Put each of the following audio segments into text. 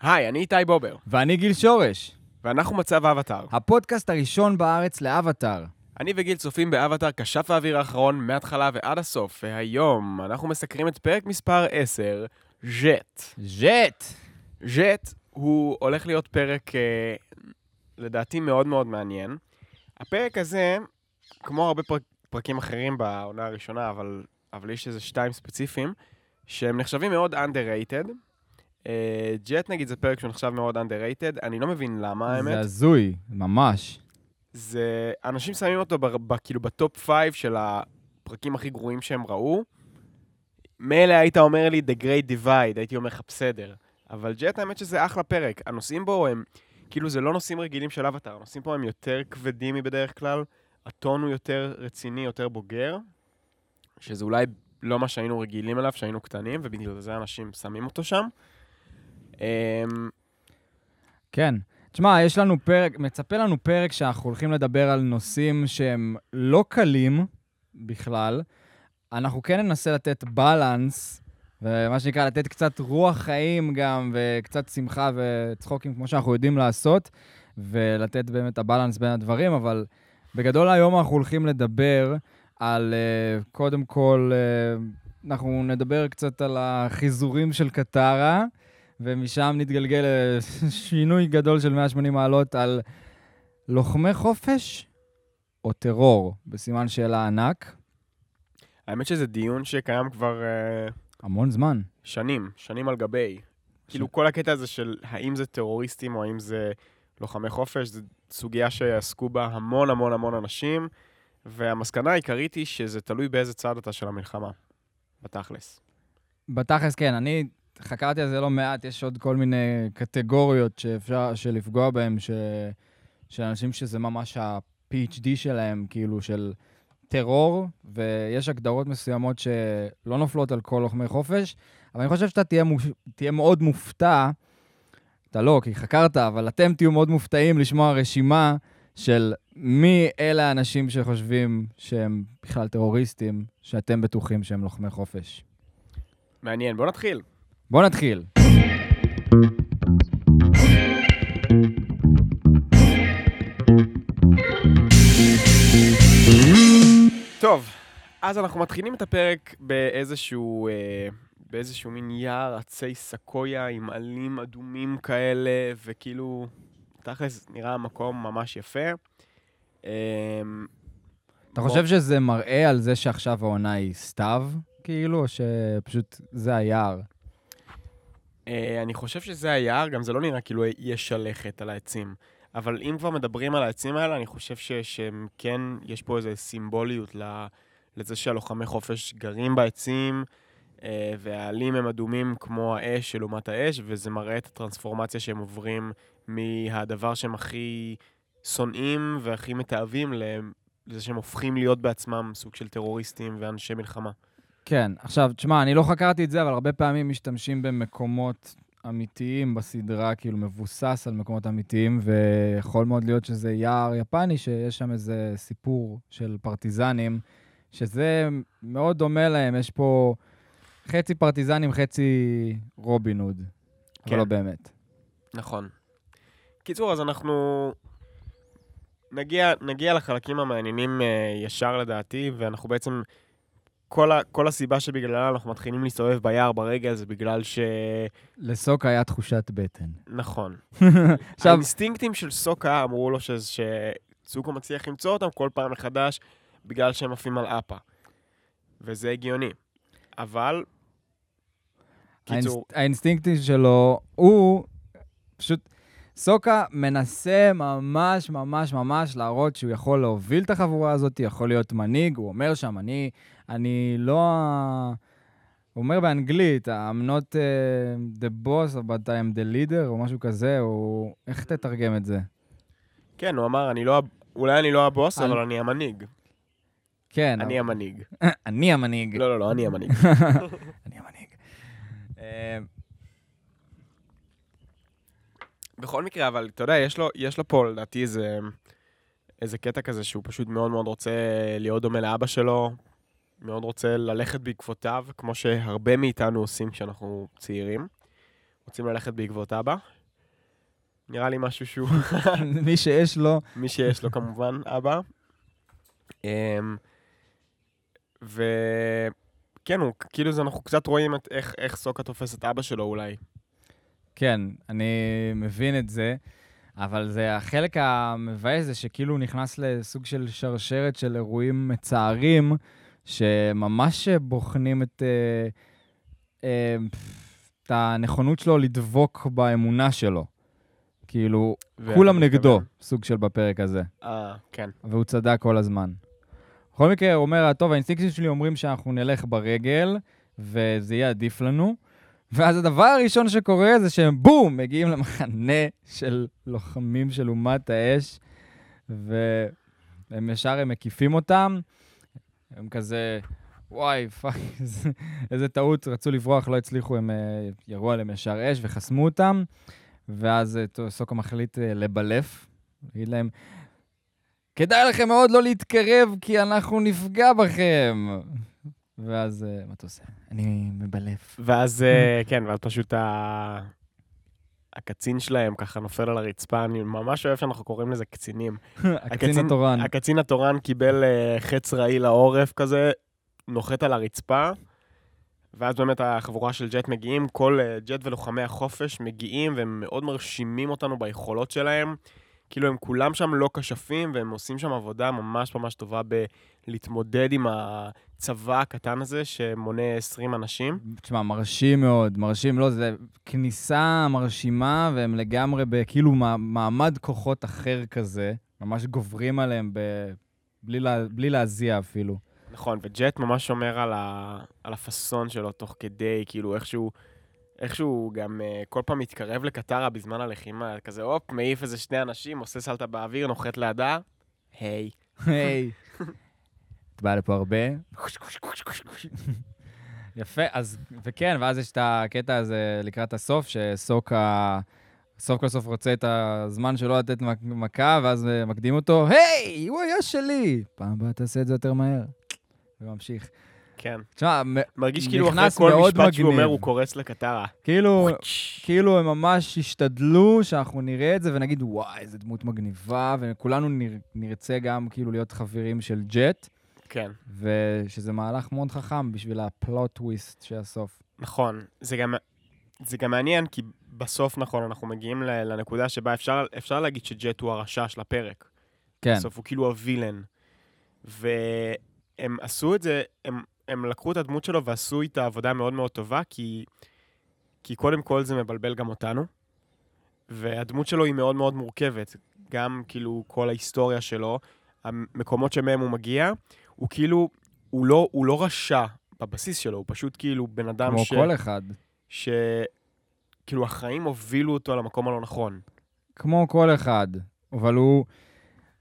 היי, אני איתי בובר, ואני גיל שורש, ואנחנו מצב אבטאר. הפודקאסט הראשון בארץ לאבטאר. אני וגיל צופים באבטאר כשף האוויר האחרון מההתחלה ועד הסוף, והיום אנחנו מסקרים את פרק מספר 10, ז'ט. ז'ט! ז'ט הוא הולך להיות פרק, אה, לדעתי, מאוד מאוד מעניין. הפרק הזה, כמו הרבה פרק, פרקים אחרים בעונה הראשונה, אבל, אבל יש איזה שתיים ספציפיים, שהם נחשבים מאוד underrated. אה, ג'ט נגיד זה פרק שהוא נחשב מאוד underrated, אני לא מבין למה האמת. זה הזוי, ממש. זה... אנשים שמים אותו ב, ב, כאילו בטופ 5 של הפרקים הכי גרועים שהם ראו. מילא היית אומר לי The Great Divide, הייתי אומר לך בסדר. אבל ג'ט, האמת שזה אחלה פרק. הנושאים בו הם, כאילו זה לא נושאים רגילים של אבטר, הנושאים פה הם יותר כבדים מבדרך כלל, הטון הוא יותר רציני, יותר בוגר, שזה אולי לא מה שהיינו רגילים אליו כשהיינו קטנים, ובגלל זה אנשים שמים אותו שם. אמ, כן. תשמע, יש לנו פרק, מצפה לנו פרק שאנחנו הולכים לדבר על נושאים שהם לא קלים בכלל. אנחנו כן ננסה לתת בלנס, ומה שנקרא, לתת קצת רוח חיים גם, וקצת שמחה וצחוקים כמו שאנחנו יודעים לעשות, ולתת באמת את הבלנס בין הדברים, אבל בגדול היום אנחנו הולכים לדבר על, אה, קודם כל, אה, אנחנו נדבר קצת על החיזורים של קטרה, ומשם נתגלגל לשינוי גדול של 180 מעלות על לוחמי חופש או טרור, בסימן שאלה ענק. האמת שזה דיון שקיים כבר uh, המון זמן. שנים, שנים על גבי. כאילו כל הקטע הזה של האם זה טרוריסטים או האם זה לוחמי חופש, זו סוגיה שעסקו בה המון המון המון אנשים, והמסקנה העיקרית היא שזה תלוי באיזה צד אתה של המלחמה, בתכלס. בתכלס, כן, אני חקרתי על זה לא מעט, יש עוד כל מיני קטגוריות שאפשר, שלפגוע בהן, ש... של אנשים שזה ממש ה-PhD שלהם, כאילו, של טרור, ויש הגדרות מסוימות שלא נופלות על כל לוחמי חופש, אבל אני חושב שאתה תהיה, מופ... תהיה מאוד מופתע, אתה לא, כי חקרת, אבל אתם תהיו מאוד מופתעים לשמוע רשימה של מי אלה האנשים שחושבים שהם בכלל טרוריסטים, שאתם בטוחים שהם לוחמי חופש. מעניין, בוא נתחיל. בואו נתחיל. טוב, אז אנחנו מתחילים את הפרק באיזשהו, אה, באיזשהו מין יער עצי סקויה עם עלים אדומים כאלה, וכאילו, תכלס נראה המקום ממש יפה. אה, אתה בוא- חושב שזה מראה על זה שעכשיו העונה היא סתיו, כאילו, או שפשוט זה היער? אה, אני חושב שזה היער, גם זה לא נראה כאילו יש שלכת על העצים. אבל אם כבר מדברים על העצים האלה, אני חושב ש- שהם כן, יש פה איזו סימבוליות לזה שהלוחמי חופש גרים בעצים, אה, והעלים הם אדומים כמו האש שלעומת האש, וזה מראה את הטרנספורמציה שהם עוברים מהדבר שהם הכי שונאים והכי מתעבים לזה שהם הופכים להיות בעצמם סוג של טרוריסטים ואנשי מלחמה. כן. עכשיו, תשמע, אני לא חקרתי את זה, אבל הרבה פעמים משתמשים במקומות אמיתיים בסדרה, כאילו מבוסס על מקומות אמיתיים, ויכול מאוד להיות שזה יער יפני, שיש שם איזה סיפור של פרטיזנים, שזה מאוד דומה להם, יש פה חצי פרטיזנים, חצי רובין הוד. אבל כן. לא באמת. נכון. קיצור, אז אנחנו נגיע, נגיע לחלקים המעניינים אה, ישר לדעתי, ואנחנו בעצם, כל, ה, כל הסיבה שבגללה אנחנו מתחילים להסתובב ביער ברגל זה בגלל ש... לסוק היה תחושת בטן. נכון. עכשיו, האינסטינקטים של סוקה אמרו לו ש... שצוקו מצליח למצוא אותם כל פעם מחדש בגלל שהם עפים על אפה. וזה הגיוני. אבל... קיצור, האינס- האינסטינקטים שלו, הוא פשוט... סוקה מנסה ממש ממש ממש להראות שהוא יכול להוביל את החבורה הזאת, יכול להיות מנהיג, הוא אומר שם, אני, אני לא... ה- הוא אומר באנגלית, I'm not uh, the boss, but I'm the leader, או משהו כזה, הוא... איך תתרגם את זה? כן, הוא אמר, אני לא... אולי אני לא הבוס, אני- אבל אני המנהיג. כן, אני המנהיג. אני המנהיג. לא, לא, לא, אני המנהיג. אני המנהיג. אה, בכל מקרה, אבל אתה יודע, יש לו, יש לו פה לדעתי איזה, איזה קטע כזה שהוא פשוט מאוד מאוד רוצה להיות דומה לאבא שלו, מאוד רוצה ללכת בעקבותיו, כמו שהרבה מאיתנו עושים כשאנחנו צעירים. רוצים ללכת בעקבות אבא. נראה לי משהו שהוא, מי שיש לו, מי שיש לו כמובן, אבא. אמ, וכן, הוא, כאילו זה, אנחנו קצת רואים את איך, איך סוקה תופס את אבא שלו אולי. כן, אני מבין את זה, אבל זה החלק המבאס זה שכאילו נכנס לסוג של שרשרת של אירועים מצערים, שממש בוחנים את, אה, אה, את הנכונות שלו לדבוק באמונה שלו. כאילו, כולם נגדו, סוג של בפרק הזה, אה, כן. והוא צדק כל הזמן. בכל מקרה, הוא אומר, טוב, האינסטינקטים שלי אומרים שאנחנו נלך ברגל, וזה יהיה עדיף לנו. ואז הדבר הראשון שקורה זה שהם בום, מגיעים למחנה של לוחמים של אומת האש, והם ישר הם מקיפים אותם. הם כזה, וואי, fuck, איזה- איזה טעות, רצו לברוח, לא הצליחו, הם אה, ירו עליהם ישר אש וחסמו אותם. ואז אה, סוקו מחליט אה, לבלף, להגיד להם, כדאי לכם מאוד לא להתקרב, כי אנחנו נפגע בכם. ואז, אה, מה אתה עושה? אני מבלף. ואז, אה, כן, ואז פשוט ה... הקצין שלהם ככה נופל על הרצפה, אני ממש אוהב שאנחנו קוראים לזה קצינים. הקצין התורן. הקצין התורן קיבל אה, חץ רעיל לעורף כזה, נוחת על הרצפה, ואז באמת החבורה של ג'ט מגיעים, כל ג'ט ולוחמי החופש מגיעים, והם מאוד מרשימים אותנו ביכולות שלהם. כאילו הם כולם שם לא כשפים, והם עושים שם עבודה ממש ממש טובה בלהתמודד עם הצבא הקטן הזה, שמונה 20 אנשים. תשמע, מרשים מאוד, מרשים, לא, זה כניסה מרשימה, והם לגמרי בכאילו מע- מעמד כוחות אחר כזה, ממש גוברים עליהם ב... בלי, לה... בלי להזיע אפילו. נכון, וג'ט ממש שומר על, ה... על הפאסון שלו תוך כדי, כאילו איכשהו, איכשהו גם uh, כל פעם מתקרב לקטרה בזמן הלחימה, כזה הופ, מעיף איזה שני אנשים, עושה סלטה באוויר, נוחת לידה, היי. היי. את באה לפה הרבה? יפה, אז, וכן, ואז יש את הקטע הזה לקראת הסוף, שסוקה סוף כל סוף רוצה את הזמן שלו לתת מכה, ואז אה, מקדים אותו, היי, הוא היה שלי! פעם הבאה תעשה את זה יותר מהר. וממשיך. כן. תשמע, מרגיש כאילו אחרי כל משפט שהוא. אומר, הוא קורץ לקטרה. כאילו, כאילו הם ממש השתדלו שאנחנו נראה את זה ונגיד, וואי, איזה דמות מגניבה, וכולנו נר, נרצה גם כאילו להיות חברים של ג'ט, כן, ושזה מהלך מאוד חכם בשביל הפלוט טוויסט של הסוף. נכון. זה גם, זה גם מעניין, כי בסוף, נכון, אנחנו מגיעים לנקודה שבה אפשר, אפשר להגיד שג'ט הוא הרשע של הפרק. כן, בסוף הוא כאילו הווילן. והם עשו את זה, הם, הם לקחו את הדמות שלו ועשו איתה עבודה מאוד מאוד טובה, כי, כי קודם כל זה מבלבל גם אותנו, והדמות שלו היא מאוד מאוד מורכבת. גם כאילו כל ההיסטוריה שלו, המקומות שמהם הוא מגיע, הוא כאילו, הוא לא, הוא לא רשע בבסיס שלו, הוא פשוט כאילו בן אדם כמו ש... כל אחד. ש... כאילו החיים הובילו אותו למקום הלא נכון. כמו כל אחד. אבל הוא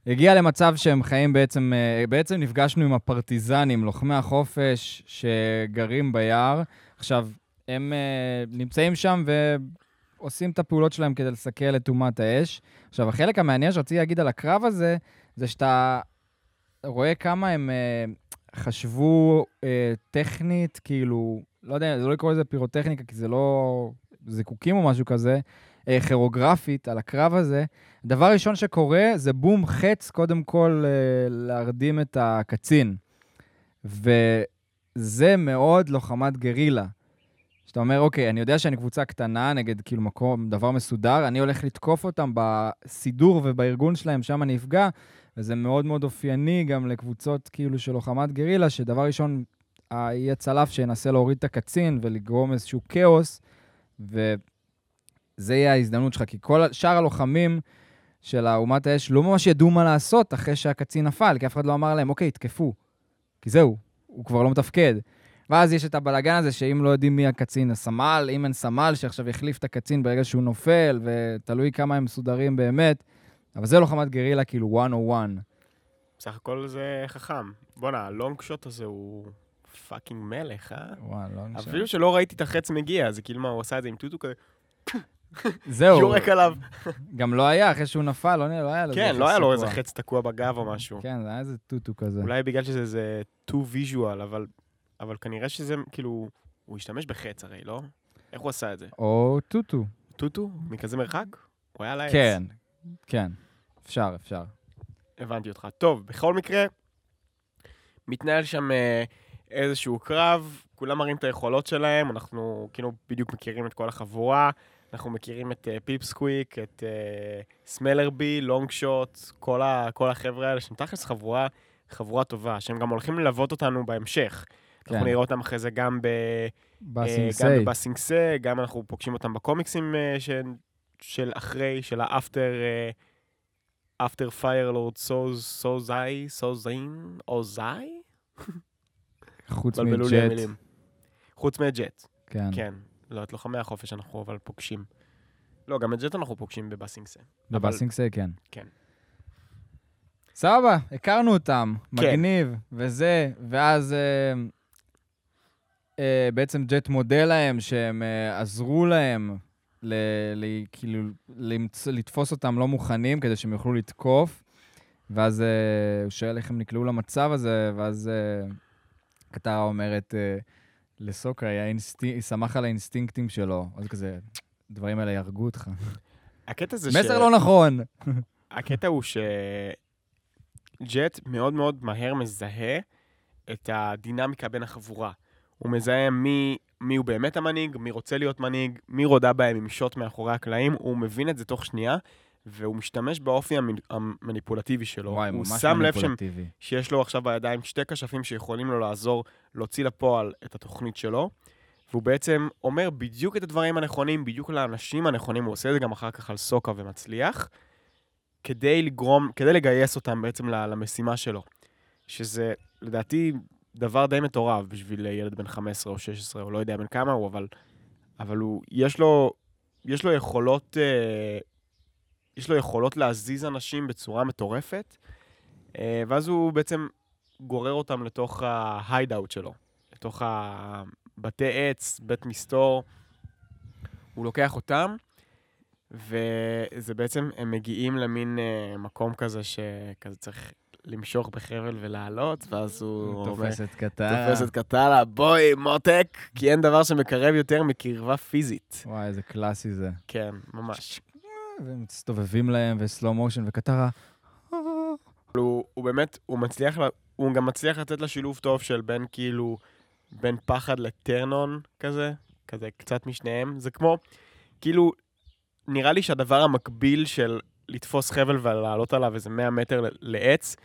הגיע למצב שהם חיים בעצם, אה, בעצם נפגשנו עם הפרטיזנים, לוחמי החופש שגרים ביער. עכשיו, הם אה, נמצאים שם ועושים את הפעולות שלהם כדי לסכל את אומת האש. עכשיו, החלק המעניין שרציתי להגיד על הקרב הזה, זה שאתה רואה כמה הם אה, חשבו טכנית, כאילו, לא יודע, זה לא לקרוא לזה פירוטכניקה, כי זה לא זיקוקים או משהו כזה, אה, כירוגרפית על הקרב הזה. הדבר הראשון שקורה זה בום חץ, קודם כל אה, להרדים את הקצין. וזה מאוד לוחמת גרילה. שאתה אומר, אוקיי, אני יודע שאני קבוצה קטנה נגד כאילו מקום, דבר מסודר, אני הולך לתקוף אותם בסידור ובארגון שלהם, שם אני אפגע, וזה מאוד מאוד אופייני גם לקבוצות כאילו של לוחמת גרילה, שדבר ראשון, יהיה צלף שינסה להוריד את הקצין ולגרום איזשהו כאוס, וזה יהיה ההזדמנות שלך, כי כל שאר הלוחמים של אומת האש לא ממש ידעו מה לעשות אחרי שהקצין נפל, כי אף אחד לא אמר להם, אוקיי, תקפו. כי זהו, הוא כבר לא מתפקד. ואז יש את הבלגן הזה שאם לא יודעים מי הקצין, הסמל, אם אין סמל שעכשיו יחליף את הקצין ברגע שהוא נופל, ותלוי כמה הם מסודרים באמת. אבל זה לוחמת גרילה כאילו 101. בסך הכל זה חכם. בואנה, ה long shot הזה הוא fucking מלך, אה? וואי, לא נשאר. אפילו שלא ראיתי את החץ מגיע, זה כאילו מה, הוא עשה את זה עם טוטו כזה, זהו, יורק עליו. גם לא היה, אחרי שהוא נפל, לא, לא היה לו כן, לא היה לו. איזה חץ תקוע בגב או משהו. כן, זה היה איזה טוטו כזה. אולי בגלל שזה איזה too visual, אבל, אבל כנראה שזה, כאילו, הוא השתמש בחץ הרי, לא? איך הוא עשה את זה? או טוטו. טוטו? מכזה מרחק? הוא היה על העץ. כן, כן. אפשר, אפשר. הבנתי אותך. טוב, בכל מקרה, מתנהל שם אה, איזשהו קרב, כולם מראים את היכולות שלהם, אנחנו כאילו בדיוק מכירים את כל החבורה, אנחנו מכירים את פיפסקוויק, את אה, סמלרבי, לונג שוט, כל, ה, כל החבר'ה האלה, שהם תכלס חבורה, חבורה טובה, שהם גם הולכים ללוות אותנו בהמשך. כן. אנחנו נראה אותם אחרי זה גם, ב, בסינג גם. בבאסינגסה, גם אנחנו פוגשים אותם בקומיקסים אה, של, של אחרי, של ה after, after Fire Lord סוזאי, סוזין, אוזאי? חוץ מג'ט. חוץ מג'ט, כן. כן. לא, את לוחמי החופש אנחנו אבל פוגשים. לא, גם את ג'ט אנחנו פוגשים בבאסינגסה. בבאסינג סיי, כן. כן. סבבה, הכרנו אותם, כן. מגניב, וזה, ואז אה, אה, בעצם ג'ט מודה להם שהם אה, עזרו להם, ל, ל, כאילו, למצ... לתפוס אותם לא מוכנים כדי שהם יוכלו לתקוף, ואז אה, הוא שואל איך הם נקלעו למצב הזה, ואז אה, קטרה אומרת אה, לסוקה, היא האינסטינק- היא שמח על האינסטינקטים שלו, אז כזה, הדברים האלה יהרגו אותך. הקטע זה מסר לא נכון. הקטע הוא שג'ט מאוד מאוד מהר מזהה את הדינמיקה בין החבורה. הוא מזהה מי, מי הוא באמת המנהיג, מי רוצה להיות מנהיג, מי רודה בהם עם שוט מאחורי הקלעים, הוא מבין את זה תוך שנייה, והוא משתמש באופי המנ- המניפולטיבי שלו. וואי, הוא ממש שם לב שהם מניפולטיבי. שיש לו עכשיו בידיים שתי כשפים שיכולים לו לעזור להוציא לפועל את התוכנית שלו, והוא בעצם אומר בדיוק את הדברים הנכונים, בדיוק לאנשים הנכונים, הוא עושה את זה גם אחר כך על סוקה ומצליח, כדי לגרום, כדי לגייס אותם בעצם למשימה שלו. שזה, לדעתי, דבר די מטורף בשביל ילד בן 15 או 16, או לא יודע בן כמה הוא, אבל, אבל הוא, יש לו, יש לו יכולות, אה, יש לו יכולות להזיז אנשים בצורה מטורפת, אה, ואז הוא בעצם גורר אותם לתוך ההיידאוט שלו, לתוך הבתי עץ, בית מסתור. הוא לוקח אותם, וזה בעצם, הם מגיעים למין אה, מקום כזה שכזה צריך למשוך בחבל ולעלות, ואז הוא תופס את קטרה. תופס את קטלה, בואי, מותק, כי אין דבר שמקרב יותר מקרבה פיזית. וואי, איזה קלאסי זה. כן, ממש. והם מסתובבים להם, וסלואו מושן, וקטרה. הוא, הוא באמת, הוא מצליח, הוא גם מצליח לתת לה שילוב טוב של בין כאילו, בין פחד לטרנון כזה, כזה קצת משניהם. זה כמו, כאילו, נראה לי שהדבר המקביל של לתפוס חבל ולעלות עליו איזה 100 מטר לעץ,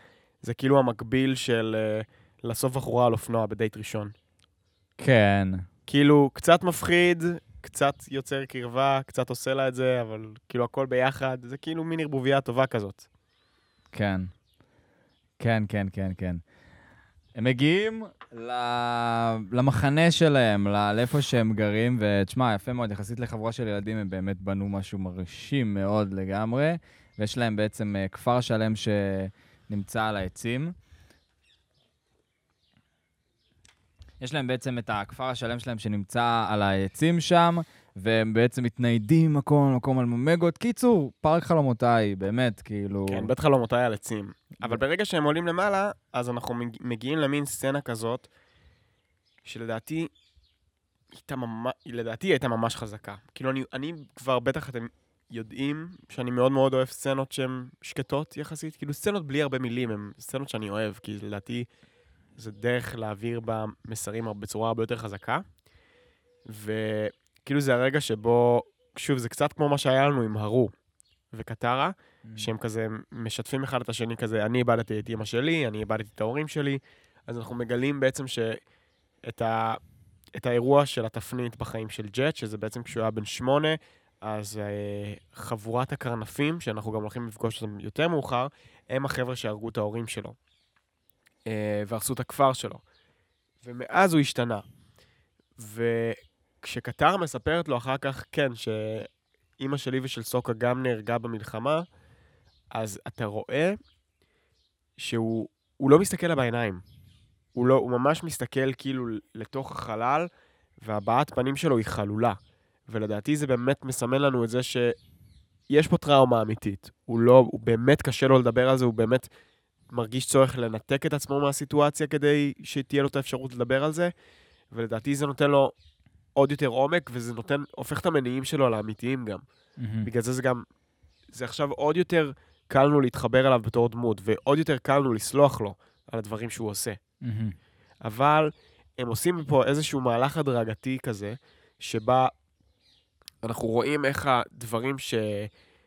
זה כאילו המקביל של uh, לאסוף בחורה על אופנוע בדייט ראשון. כן. כאילו, קצת מפחיד, קצת יוצר קרבה, קצת עושה לה את זה, אבל כאילו הכל ביחד, זה כאילו מין ערבוביה טובה כזאת. כן. כן, כן, כן, כן. הם מגיעים למחנה שלהם, לאיפה שהם גרים, ותשמע, יפה מאוד, יחסית לחבורה של ילדים, הם באמת בנו משהו מרשים מאוד לגמרי, ויש להם בעצם אה, כפר שלם שנמצא על העצים. יש להם בעצם את הכפר השלם שלהם שנמצא על העצים שם, והם בעצם מתניידים ממקום למקום על ממגות. קיצור, פארק חלומותיי, באמת, כאילו... כן, בית חלומותיי על עצים. אבל ברגע שהם עולים למעלה, אז אנחנו מג- מגיעים למין סצנה כזאת, שלדעתי, הייתה ממש, לדעתי היא הייתה ממש חזקה. כאילו, אני, אני כבר, בטח אתם יודעים שאני מאוד מאוד אוהב סצנות שהן שקטות יחסית. כאילו, סצנות בלי הרבה מילים, הן סצנות שאני אוהב, כי לדעתי זה דרך להעביר בה מסרים בצורה הרבה יותר חזקה. וכאילו, זה הרגע שבו, שוב, זה קצת כמו מה שהיה לנו עם הרו וקטרה, שהם כזה משתפים אחד את השני כזה, אני איבדתי את אימא שלי, אני איבדתי את ההורים שלי, אז אנחנו מגלים בעצם שאת ה... את האירוע של התפנית בחיים של ג'ט, שזה בעצם כשהוא היה בן שמונה, אז אה, חבורת הקרנפים, שאנחנו גם הולכים לפגוש אותם יותר מאוחר, הם החבר'ה שהרגו את ההורים שלו, והרסו את הכפר שלו. ומאז הוא השתנה. וכשקטר מספרת לו אחר כך, כן, שאימא שלי ושל סוקה גם נהרגה במלחמה, אז אתה רואה שהוא הוא לא מסתכל לה בעיניים. הוא, לא, הוא ממש מסתכל כאילו לתוך החלל, והבעת פנים שלו היא חלולה. ולדעתי זה באמת מסמן לנו את זה שיש פה טראומה אמיתית. הוא לא, הוא באמת קשה לו לדבר על זה, הוא באמת מרגיש צורך לנתק את עצמו מהסיטואציה כדי שתהיה לו את האפשרות לדבר על זה, ולדעתי זה נותן לו עוד יותר עומק, וזה נותן, הופך את המניעים שלו לאמיתיים גם. מהמם. בגלל זה זה גם, זה עכשיו עוד יותר קל לנו להתחבר אליו בתור דמות, ועוד יותר קל לנו לסלוח לו על הדברים שהוא עושה. מהמם. אבל הם עושים פה איזשהו מהלך הדרגתי כזה, שבה אנחנו רואים איך הדברים ש...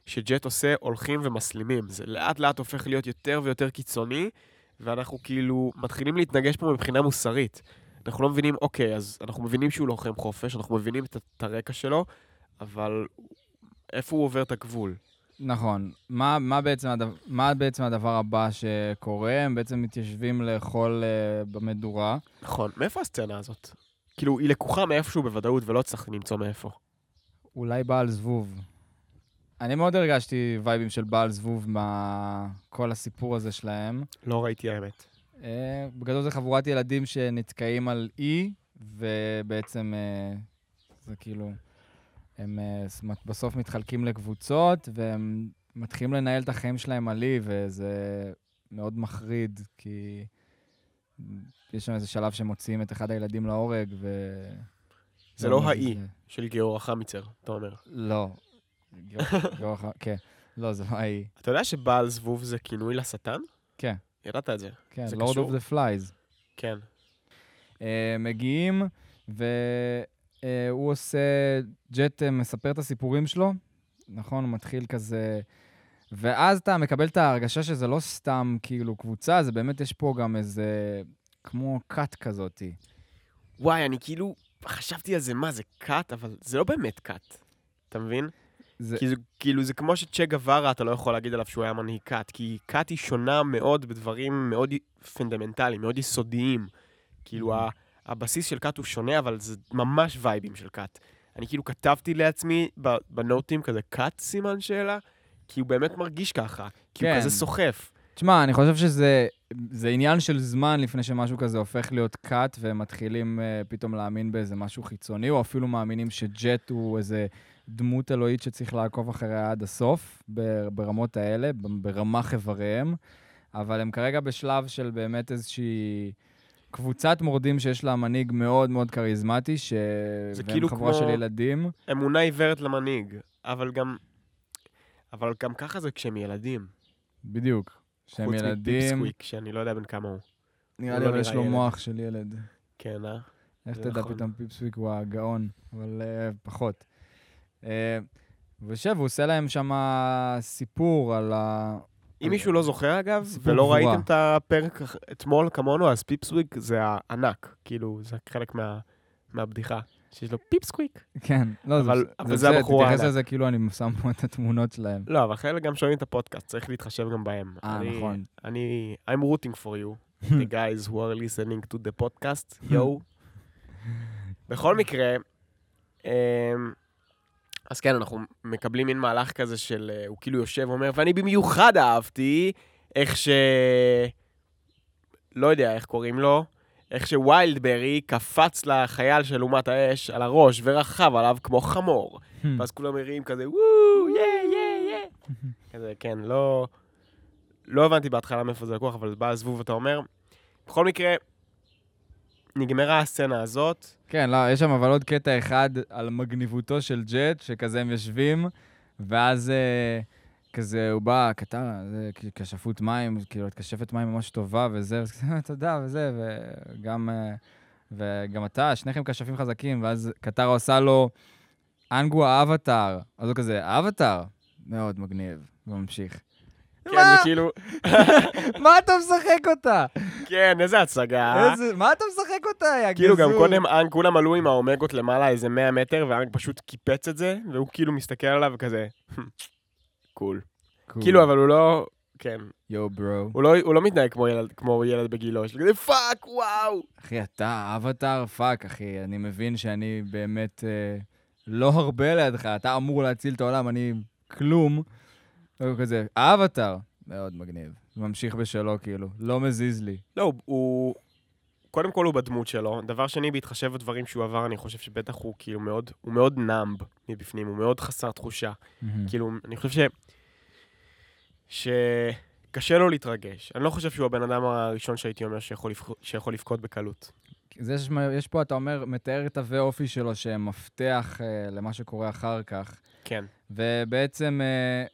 שג'ט עושה הולכים ומסלימים. זה לאט לאט הופך להיות יותר ויותר קיצוני, ואנחנו כאילו מתחילים להתנגש פה מבחינה מוסרית. אנחנו לא מבינים, אוקיי, אז אנחנו מבינים שהוא לוחם חופש, אנחנו מבינים את, את הרקע שלו, אבל איפה הוא עובר את הגבול? נכון. מה, מה, בעצם הדבר, מה בעצם הדבר הבא שקורה? הם בעצם מתיישבים לאכול uh, במדורה. נכון. מאיפה הסצנה הזאת? כאילו, היא לקוחה מאיפשהו בוודאות, ולא צריך למצוא מאיפה. אולי בעל זבוב. אני מאוד הרגשתי וייבים של בעל זבוב מכל הסיפור הזה שלהם. לא ראיתי האמת. Uh, בגדול זה חבורת ילדים שנתקעים על אי, ובעצם uh, זה כאילו, הם uh, בסוף מתחלקים לקבוצות, והם מתחילים לנהל את החיים שלהם על אי, וזה מאוד מחריד, כי יש שם איזה שלב שמוציאים את אחד הילדים להורג, ו... זה לא האי. של גיאורא חמיצר, אתה אומר. לא. גיאורא, כן. לא, זה לא האי. אתה יודע שבעל זבוב זה כינוי לשטן? כן. ידעת את זה. כן, Lord קשור? of the Flies. כן. אה, מגיעים, והוא עושה, ג'ט אה, מספר את הסיפורים שלו, נכון? הוא מתחיל כזה... ואז אתה מקבל את ההרגשה שזה לא סתם כאילו קבוצה, זה באמת יש פה גם איזה... כמו קאט כזאתי. וואי, אני כאילו חשבתי על זה, מה, זה קאט? אבל זה לא באמת קאט. אתה מבין? זה... כי זה, כאילו, זה כמו שצ'ה גווארה, אתה לא יכול להגיד עליו שהוא היה מנהיג קאט, כי קאט היא שונה מאוד בדברים מאוד פונדמנטליים, מאוד יסודיים. כאילו, ה- הבסיס של cult הוא שונה, אבל זה ממש וייבים של cult. אני כאילו כתבתי לעצמי בנוטים כזה cult סימן שאלה, כי הוא באמת מרגיש ככה, כי הוא כן. כזה סוחף. תשמע, אני חושב שזה זה עניין של זמן לפני שמשהו כזה הופך להיות cult, והם מתחילים uh, פתאום להאמין באיזה משהו חיצוני, או אפילו מאמינים שג'ט הוא איזה דמות אלוהית שצריך לעקוב אחריה עד הסוף, ברמות האלה, ברמ"ח איבריהם. אבל הם כרגע בשלב של באמת איזושהי קבוצת מורדים שיש לה מנהיג מאוד מאוד כריזמטי, ש... זה והם כאילו חבורה כמו- של ילדים. אמונה עיוורת למנהיג, אבל גם... אבל גם ככה זה כשהם ילדים. בדיוק. שהם חוץ ילדים, מפיפסקוויק, שאני לא יודע בן כמה הוא. נראה לי לא אבל יש לו. מוח של ילד. כן, אה? איך תדע נכון. פתאום פיפסוויק הוא הגאון, אבל uh, פחות. Uh, ושב, הוא עושה להם שם סיפור על ה... אם מישהו לא זוכר, אגב, ולא גבורה. ראיתם את הפרק אתמול כמונו, אז פיפסוויק זה הענק. כאילו, זה חלק מה- מהבדיחה. שיש לו פיפסקוויק. כן, לא, אבל- אבל זה הבחור תתייחס הענק. לזה כאילו אני שם פה את התמונות שלהם. לא, אבל חלק גם שומעים את הפודקאסט, צריך להתחשב גם בהם. אה, נכון. אני... I'm rooting for you, the guys who are listening to the podcast, yo. בכל מקרה, אמ, אז כן, אנחנו מקבלים מין מהלך כזה של, אה, הוא כאילו יושב ואומר, ואני במיוחד אהבתי איך ש... לא יודע איך קוראים לו, איך שוויילדברי קפץ לחייל של אומת האש על הראש ורכב עליו כמו חמור. ואז כולם מריעים כזה, וואו, יא, יא, יא. כזה, כן, לא... לא הבנתי בהתחלה מאיפה זה לקוח, אבל בא זבוב, אתה אומר. בכל מקרה, נגמרה הסצנה הזאת. כן, לא, יש שם אבל עוד קטע אחד על מגניבותו של ג'ט, שכזה הם יושבים, ואז אה, כזה הוא בא, קטר, זה כשפות מים, כאילו, את כשפת מים ממש טובה וזה, אז כזה, תודה וזה, וגם, אה, וגם אתה, שניכם כשפים חזקים, ואז קטרה עושה לו, אנגו האבטאר. אז הוא כזה, האבטאר? מאוד מגניב, וממשיך. כן, מה? זה כאילו, מה אתה משחק אותה? כן, איזה הצגה. איזה, מה אתה משחק אותה, יא כאילו גם גזור? קודם אנג, כולם עלו עם האומגות למעלה איזה 100 מטר, ואנג פשוט קיפץ את זה, והוא כאילו מסתכל עליו וכזה, cool. cool. כאילו, אבל הוא לא, כן, יואו, bro. הוא לא, הוא לא מתנהג כמו ילד, כמו ילד בגילו, יש לי כזה fuck, וואו. אחי, אתה אבטאר, fuck, אחי. אני מבין שאני באמת אה, לא הרבה לידך. אתה אמור להציל את העולם, אני כלום. הוא כזה, אבטאר, מאוד מגניב. ממשיך בשלו, כאילו. לא מזיז לי. לא, הוא-. קודם כל הוא בדמות שלו. דבר שני, בהתחשב בדברים שהוא עבר, אני חושב שבטח הוא כאילו מאוד, הוא מאוד נאמב מבפנים, הוא מאוד חסר תחושה. כאילו, אני חושב ש... שקשה לו להתרגש. אני לא חושב שהוא הבן אדם הראשון שהייתי אומר שיכול, לבכ... שיכול לבכות בקלות. זה שיש יש פה, אתה אומר, מתאר את תווי אופי שלו שהם מפתח אה, למה שקורה אחר כך. כן. ובעצם אה,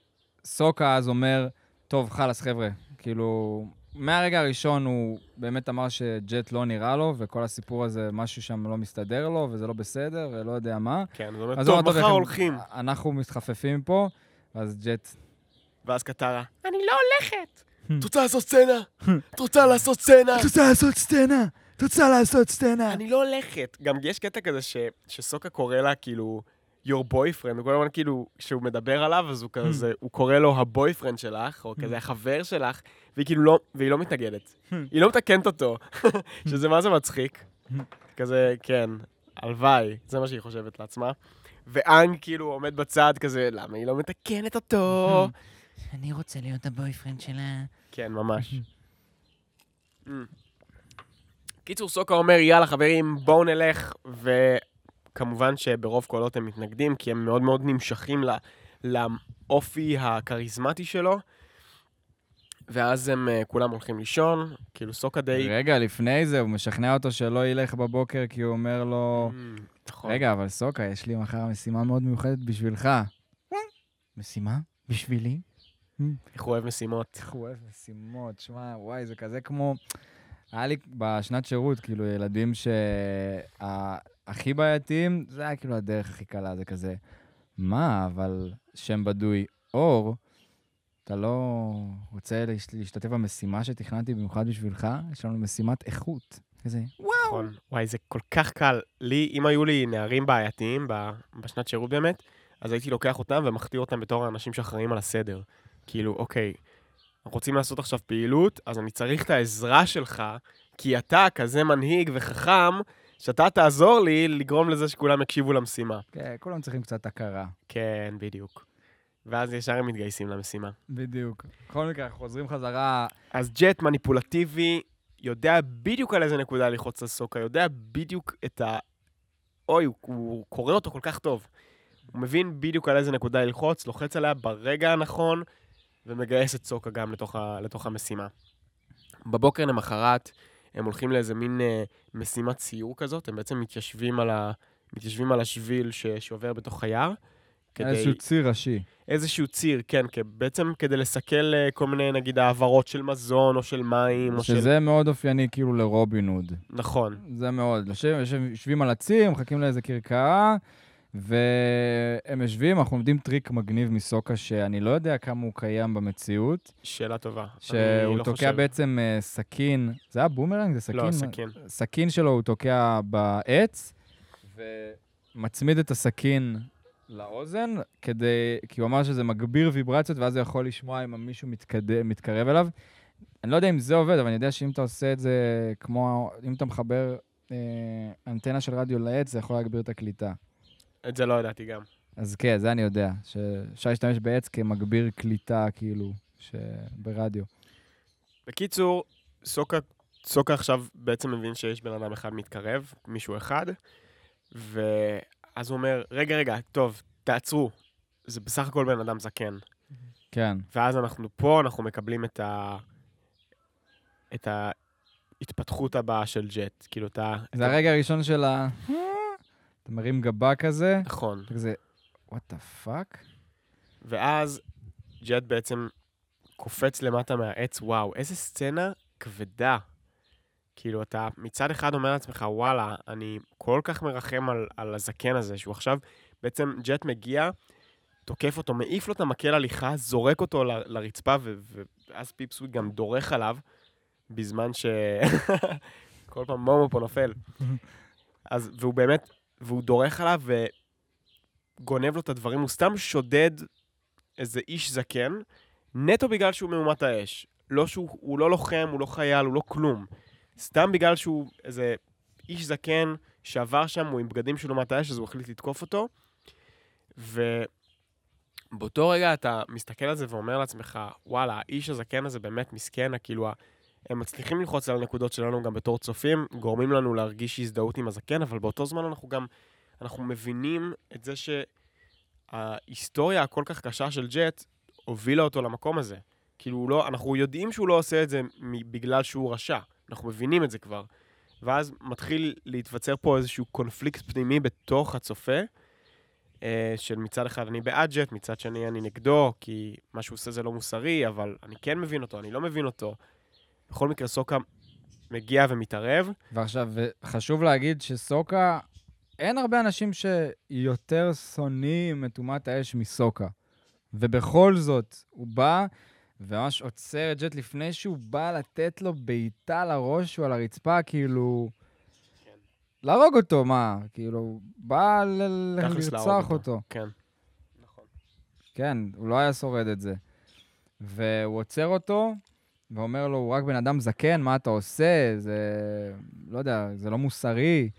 סוקה אז אומר, טוב, חלאס, חבר'ה, כאילו, מהרגע הראשון הוא באמת אמר שג'ט לא נראה לו, וכל הסיפור הזה, משהו שם לא מסתדר לו, וזה לא בסדר, ולא יודע מה. כן, זאת אומרת, טוב, מחר הולכים. אנחנו מתחפפים פה, אז ג'ט... ואז קטרה, אני לא הולכת. את רוצה לעשות סצנה? את רוצה לעשות סצנה? רוצה לעשות סצנה! את רוצה לעשות סצנה! אני לא הולכת. גם יש קטע כזה ש, שסוקה קורא לה כאילו your boyfriend, הוא כל הזמן כאילו, כשהוא מדבר עליו, אז הוא כזה, הוא קורא לו הבויפרנד שלך, או כזה החבר שלך, והיא כאילו לא, והיא לא מתנגדת. היא לא מתקנת אותו, שזה מה זה מצחיק. כזה, כן, הלוואי, זה מה שהיא חושבת לעצמה. ואנג כאילו עומד בצד כזה, למה היא לא מתקנת אותו? אני רוצה להיות הבויפרנד שלה. כן, ממש. קיצור, סוקה אומר, יאללה חברים, בואו נלך, וכמובן שברוב קולות הם מתנגדים, כי הם מאוד מאוד נמשכים ל- לאופי הכריזמטי שלו, ואז הם uh, כולם הולכים לישון, כאילו סוקה די... רגע, לפני זה, הוא משכנע אותו שלא ילך בבוקר, כי הוא אומר לו... Mm, נכון. רגע, אבל סוקה, יש לי מחר משימה מאוד מיוחדת בשבילך. משימה? בשבילי? איך הוא אוהב משימות. איך הוא אוהב משימות, שמע, וואי, זה כזה כמו... היה לי בשנת שירות, כאילו, ילדים שהכי בעייתיים, זה היה כאילו הדרך הכי קלה, זה כזה, מה, אבל שם בדוי אור, אתה לא רוצה להש- להשתתף במשימה שתכננתי במיוחד בשבילך? יש לנו משימת איכות. כזה, נכון. וואי, זה כל כך קל. לי, אם היו לי נערים בעייתיים בשנת שירות באמת, אז הייתי לוקח אותם ומכתיר אותם בתור האנשים שאחראים על הסדר. כאילו, אוקיי, רוצים לעשות עכשיו פעילות, אז אני צריך את העזרה שלך, כי אתה כזה מנהיג וחכם, שאתה תעזור לי לגרום לזה שכולם יקשיבו למשימה. כן, כולם צריכים קצת הכרה. כן, בדיוק. ואז ישר הם מתגייסים למשימה. בדיוק. בכל מקרה, אנחנו חוזרים חזרה אז ג'ט מניפולטיבי, יודע בדיוק על איזה נקודה ללחוץ על סוקה, יודע בדיוק את ה... אוי, הוא, הוא קורא אותו כל כך טוב. הוא מבין בדיוק על איזה נקודה ללחוץ, לוחץ עליה ברגע הנכון, ומגייס את סוקה גם לתוך, ה, לתוך המשימה. בבוקר למחרת, הם הולכים לאיזה מין אה, משימת סיור כזאת, הם בעצם מתיישבים על, ה, מתיישבים על השביל ש, שעובר בתוך היער. כדי- איזשהו ציר ראשי. איזשהו ציר, כן, כ- בעצם כדי לסכל אה, כל מיני, נגיד, העברות של מזון, או של מים, או של... שזה מאוד אופייני כאילו לרובין הוד. נכון. זה מאוד. יושב- יושב- יושבים על הציר, מחכים לאיזה כרכרה, והם יושבים, אנחנו לומדים טריק מגניב מסוקה, שאני לא יודע כמה הוא קיים במציאות, שאלה טובה. שהוא לא תוקע חושב. בעצם אה, סכין, זה היה בומרנג? זה סכין? לא, סכין. סכין שלו הוא תוקע בעץ, ומצמיד את הסכין לאוזן, כדי, כי הוא אמר שזה מגביר ויברציות, ואז הוא יכול לשמוע אם מישהו מתקדם, מתקרב אליו. אני לא יודע אם זה עובד, אבל אני יודע שאם אתה עושה את זה כמו, אם אתה מחבר אה, אנטנה של רדיו לעץ, זה יכול להגביר את הקליטה. את זה לא ידעתי גם. אז כן, זה אני יודע, שאפשר להשתמש בעץ כמגביר קליטה, כאילו. ברדיו. בקיצור, סוקה, סוקה עכשיו בעצם מבין שיש בן אדם אחד מתקרב, מישהו אחד, ואז הוא אומר, רגע, רגע, טוב, תעצרו. זה בסך הכל בן אדם זקן. כן. ואז אנחנו פה, אנחנו מקבלים את ה... את ההתפתחות הבאה של ג'ט. כאילו, את ה... זה הרגע הראשון של ה... אתה מרים גבה כזה, נכון. כזה, what the fuck? ואז ג'ט בעצם קופץ למטה מהעץ, וואו, איזה סצנה כבדה. כאילו, אתה מצד אחד אומר לעצמך, וואלה, אני כל כך מרחם על, על הזקן הזה, שהוא עכשיו, בעצם ג'ט מגיע, תוקף אותו, מעיף לו את המקל הליכה, זורק אותו ל, לרצפה, ו, ואז פיפסוויט גם דורך עליו, בזמן ש... כל פעם מומו פה נופל. אז, והוא באמת, והוא דורך עליו וגונב לו את הדברים, הוא סתם שודד איזה איש זקן, נטו בגלל שהוא מאומת האש. לא שהוא הוא לא לוחם, הוא לא חייל, הוא לא כלום. סתם בגלל שהוא איזה איש זקן שעבר שם, הוא עם בגדים של אומת האש, אז הוא החליט לתקוף אותו. ובאותו רגע אתה מסתכל על זה ואומר לעצמך, וואלה, האיש הזקן הזה באמת מסכן, כאילו, הם מצליחים ללחוץ על הנקודות שלנו גם בתור צופים, גורמים לנו להרגיש הזדהות עם הזקן, אבל באותו זמן אנחנו גם, אנחנו מבינים את זה שההיסטוריה הכל כך קשה של ג'ט הובילה אותו למקום הזה. כאילו, לא, אנחנו יודעים שהוא לא עושה את זה בגלל שהוא רשע, אנחנו מבינים את זה כבר. ואז מתחיל להתווצר פה איזשהו קונפליקט פנימי בתוך הצופה, אה, של מצד אחד אני בעד ג'ט, מצד שני אני נגדו, כי מה שהוא עושה זה לא מוסרי, אבל אני כן מבין אותו, אני לא מבין אותו. בכל מקרה, סוקה מגיע ומתערב. ועכשיו, חשוב להגיד שסוקה, אין הרבה אנשים שיותר שונאים את אומת האש מסוקה. ובכל זאת, הוא בא וממש עוצר את ג'ט לפני שהוא בא לתת לו בעיטה לראש או על הרצפה, כאילו... כן. להרוג אותו, מה? כאילו, הוא בא ל- לרצוח אותו. אותו. כן. נכון. כן, הוא לא היה שורד את זה. והוא עוצר אותו, ואומר לו, הוא רק בן אדם זקן, מה אתה עושה? זה, לא יודע, זה לא מוסרי.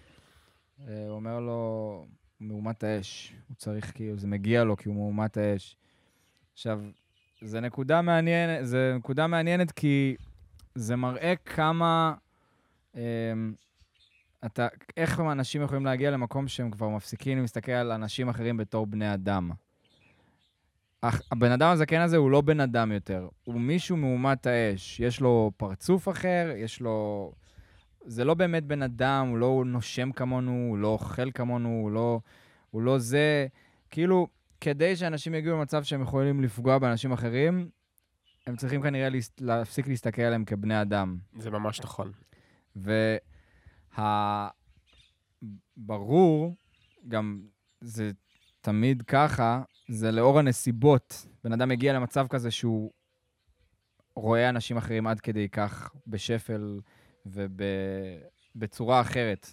אה, הוא אומר לו, הוא מאומת האש. הוא צריך, כאילו, זה מגיע לו כי הוא מאומת האש. עכשיו, זו נקודה מעניינת, זו נקודה מעניינת כי זה מראה כמה... אה, אתה, איך אנשים יכולים להגיע למקום שהם כבר מפסיקים להסתכל על אנשים אחרים בתור בני אדם. אך הבן אדם הזקן הזה הוא לא בן אדם יותר, הוא מישהו מאומת האש. יש לו פרצוף אחר, יש לו... זה לא באמת בן אדם, הוא לא נושם כמונו, הוא לא אוכל כמונו, הוא לא, הוא לא זה. כאילו, כדי שאנשים יגיעו למצב שהם יכולים לפגוע באנשים אחרים, הם צריכים כנראה להס- להפסיק להסתכל עליהם כבני אדם. זה ממש נכון. והברור, גם זה תמיד ככה, זה לאור הנסיבות. בן אדם מגיע למצב כזה שהוא רואה אנשים אחרים עד כדי כך בשפל ובצורה אחרת.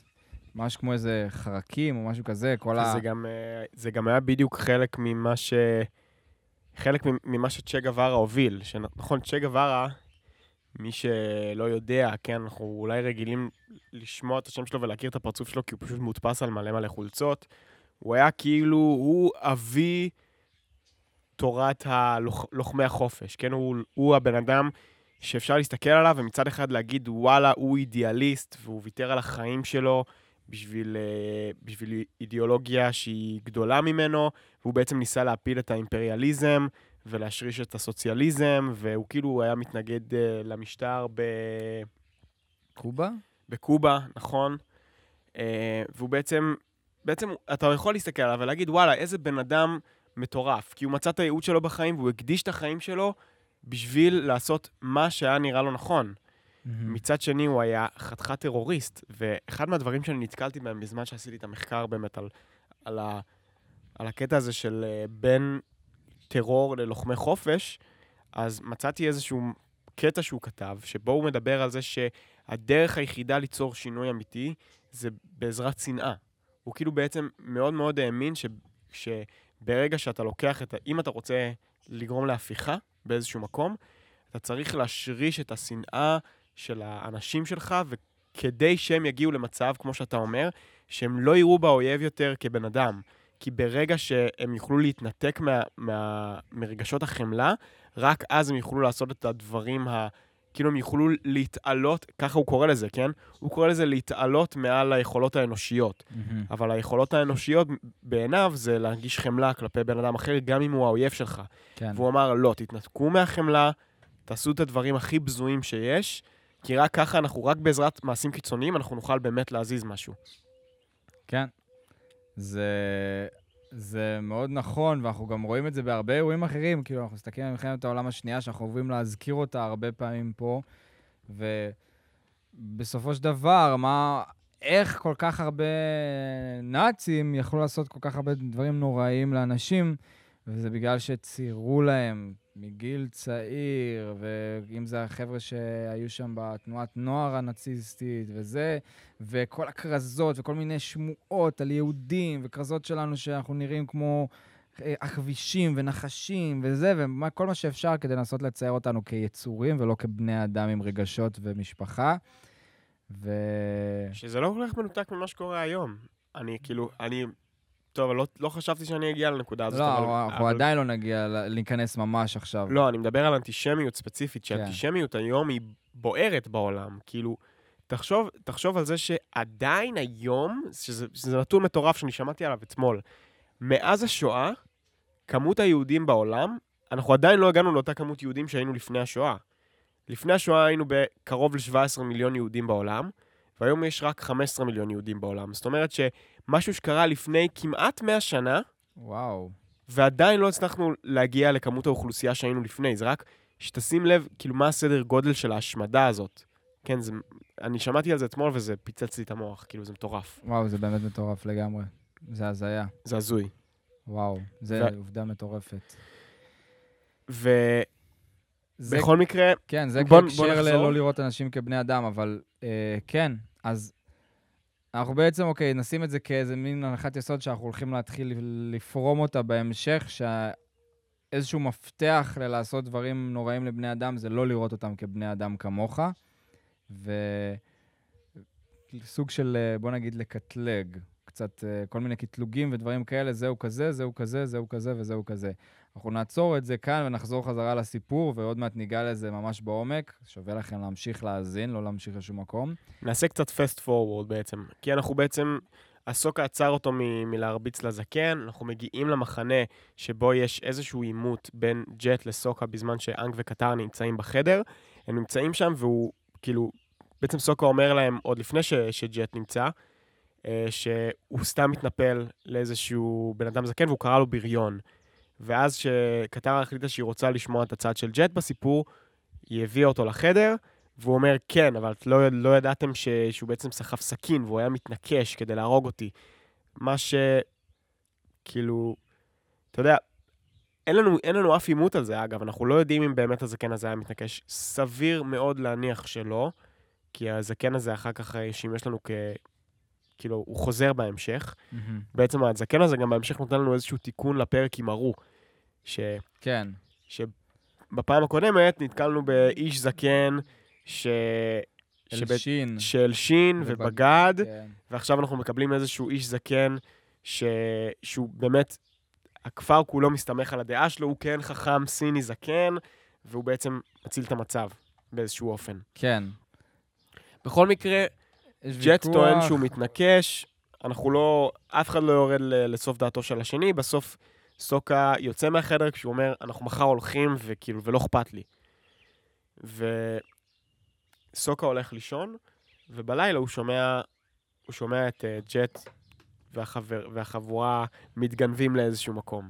ממש כמו איזה חרקים או משהו כזה, כל ה... זה גם, אה, זה גם היה בדיוק חלק ממה ש... חלק ממ- ממה שצ'ה גווארה הוביל. שנכון, צ'ה גווארה, מי שלא יודע, כן, אנחנו אולי רגילים לשמוע את השם שלו ולהכיר את הפרצוף שלו, כי הוא פשוט מודפס על מלא מלא חולצות. הוא היה כאילו, הוא אבי תורת הלוחמי החופש, כן? הוא, הוא הבן אדם שאפשר להסתכל עליו ומצד אחד להגיד, וואלה, הוא אידיאליסט, והוא ויתר על החיים שלו בשביל, אה, בשביל אידיאולוגיה שהיא גדולה ממנו, והוא בעצם ניסה להפיל את האימפריאליזם ולהשריש את הסוציאליזם, והוא כאילו היה מתנגד אה, למשטר ב... קובה? בקובה, נכון? אה, והוא בעצם, בעצם אתה יכול להסתכל עליו ולהגיד, וואלה, איזה בן אדם מטורף, כי הוא מצא את הייעוד שלו בחיים והוא הקדיש את החיים שלו בשביל לעשות מה שהיה נראה לו נכון. מצד שני, הוא היה חתיכת טרוריסט, ואחד מהדברים שאני נתקלתי בהם בזמן שעשיתי את המחקר באמת על, על, ה, על הקטע הזה של אה, בין טרור ללוחמי חופש, אז מצאתי איזשהו קטע שהוא כתב, שבו הוא מדבר על זה שהדרך היחידה ליצור שינוי אמיתי זה בעזרת שנאה. הוא כאילו בעצם מאוד מאוד האמין ש, שברגע שאתה לוקח את ה... אם אתה רוצה לגרום להפיכה באיזשהו מקום, אתה צריך להשריש את השנאה של האנשים שלך, וכדי שהם יגיעו למצב, כמו שאתה אומר, שהם לא יראו באויב יותר כבן אדם. כי ברגע שהם יוכלו להתנתק מה, מה, מרגשות החמלה, רק אז הם יוכלו לעשות את הדברים ה... כאילו הם יוכלו להתעלות, ככה הוא קורא לזה, כן? הוא קורא לזה להתעלות מעל היכולות האנושיות. אבל היכולות האנושיות בעיניו זה להרגיש חמלה כלפי בן אדם אחר, גם אם הוא האויב שלך. כן. והוא אמר, לא, תתנתקו מהחמלה, תעשו את הדברים הכי בזויים שיש, כי רק ככה אנחנו, רק בעזרת מעשים קיצוניים, אנחנו נוכל באמת להזיז משהו. כן. זה, זה מאוד נכון, ואנחנו גם רואים את זה בהרבה אירועים אחרים. כאילו, אנחנו מסתכלים על מלחמת העולם השנייה, שאנחנו אוהבים להזכיר אותה הרבה פעמים פה, ובסופו של דבר, מה, איך כל כך הרבה נאצים יכלו לעשות כל כך הרבה דברים נוראים לאנשים, וזה בגלל שציירו להם מגיל צעיר, ואם זה החבר'ה שהיו שם בתנועת נוער הנאציסטית וזה, וכל הכרזות וכל מיני שמועות על יהודים, וכרזות שלנו שאנחנו נראים כמו אה, עכבישים ונחשים וזה, וכל מה שאפשר כדי לנסות לצייר אותנו כיצורים ולא כבני אדם עם רגשות ומשפחה. ו... שזה לא כל כך מנותק ממה שקורה היום. אני כאילו, אני... טוב, לא, לא חשבתי שאני אגיע לנקודה הזאת, לא, אבל... אנחנו אבל- עדיין לא נגיע להיכנס ממש עכשיו. לא, אני מדבר על אנטישמיות ספציפית, כן. שאנטישמיות היום היא בוערת בעולם. כאילו, תחשוב, תחשוב על זה שעדיין היום, שזה, שזה נתון מטורף שאני שמעתי עליו אתמול, מאז השואה, כמות היהודים בעולם, אנחנו עדיין לא הגענו לאותה כמות יהודים שהיינו לפני השואה. לפני השואה היינו בקרוב ל-17 מיליון יהודים בעולם, והיום יש רק 15 מיליון יהודים בעולם. זאת אומרת שמשהו שקרה לפני כמעט 100 שנה, וואו. ועדיין לא הצלחנו להגיע לכמות האוכלוסייה שהיינו לפני. זה רק שתשים לב, כאילו, מה הסדר גודל של ההשמדה הזאת. כן, זה, אני שמעתי על זה אתמול וזה פיצץ לי את המוח, כאילו, זה מטורף. וואו, זה באמת מטורף לגמרי. זה הזיה. זה הזוי. וואו, זה ו- עובדה מטורפת. ובכל זה, מקרה, כן, זה בוא- בוא נחזור. ללא לראות אנשים כבני אדם, אבל כן, אז אנחנו בעצם, אוקיי, נשים את זה כאיזה מין הנחת יסוד שאנחנו הולכים להתחיל לפרום אותה בהמשך, שאיזשהו מפתח ללעשות דברים נוראים לבני אדם זה לא לראות אותם כבני אדם כמוך, וסוג של, אה, בוא נגיד, לקטלג. קצת אה, כל מיני קטלוגים ודברים כאלה, זהו כזה, זהו כזה, זהו כזה וזהו כזה. אנחנו נעצור את זה כאן ונחזור חזרה לסיפור, ועוד מעט ניגע לזה ממש בעומק. שווה לכם להמשיך להאזין, לא להמשיך לשום מקום. נעשה קצת fast forward בעצם. כי אנחנו בעצם, הסוקה עצר אותו מ- מלהרביץ לזקן, אנחנו מגיעים למחנה שבו יש איזשהו עימות בין ג'ט לסוקה בזמן שאנג וקטר נמצאים בחדר. הם נמצאים שם והוא, כאילו, בעצם סוקה אומר להם, עוד לפני ש- שג'ט נמצא, אה, שהוא סתם מתנפל לאיזשהו בן אדם זקן והוא קרא לו בריון. ואז שקטרה החליטה שהיא רוצה לשמוע את הצד של ג'ט בסיפור, היא הביאה אותו לחדר, והוא אומר, כן, אבל את לא, לא ידעתם ש, שהוא בעצם סחב סכין והוא היה מתנקש כדי להרוג אותי. מה ש... כאילו, אתה יודע, אין לנו, אין לנו אף עימות על זה, אגב, אנחנו לא יודעים אם באמת הזקן הזה היה מתנקש. סביר מאוד להניח שלא, כי הזקן הזה אחר כך אה, שימש לנו כ... כאילו, הוא חוזר בהמשך. בעצם הזקן הזה גם בהמשך נותן לנו איזשהו תיקון לפרק עם ארו, ש... כן. שבפעם הקודמת נתקלנו באיש זקן ש... אלשין. שהלשין ובג- ובגד, כן. ועכשיו אנחנו מקבלים איזשהו איש זקן ש... שהוא באמת, הכפר כולו מסתמך על הדעה שלו, הוא כן חכם סיני זקן, והוא בעצם מציל את המצב באיזשהו אופן. כן. בכל מקרה, ג'ט ויכוח. טוען שהוא מתנקש, אנחנו לא, אף אחד לא יורד לסוף דעתו של השני, בסוף סוקה יוצא מהחדר כשהוא אומר, אנחנו מחר הולכים וכאילו, ולא אכפת לי. וסוקה הולך לישון, ובלילה הוא שומע, הוא שומע את uh, ג'ט והחבר, והחבורה מתגנבים לאיזשהו מקום.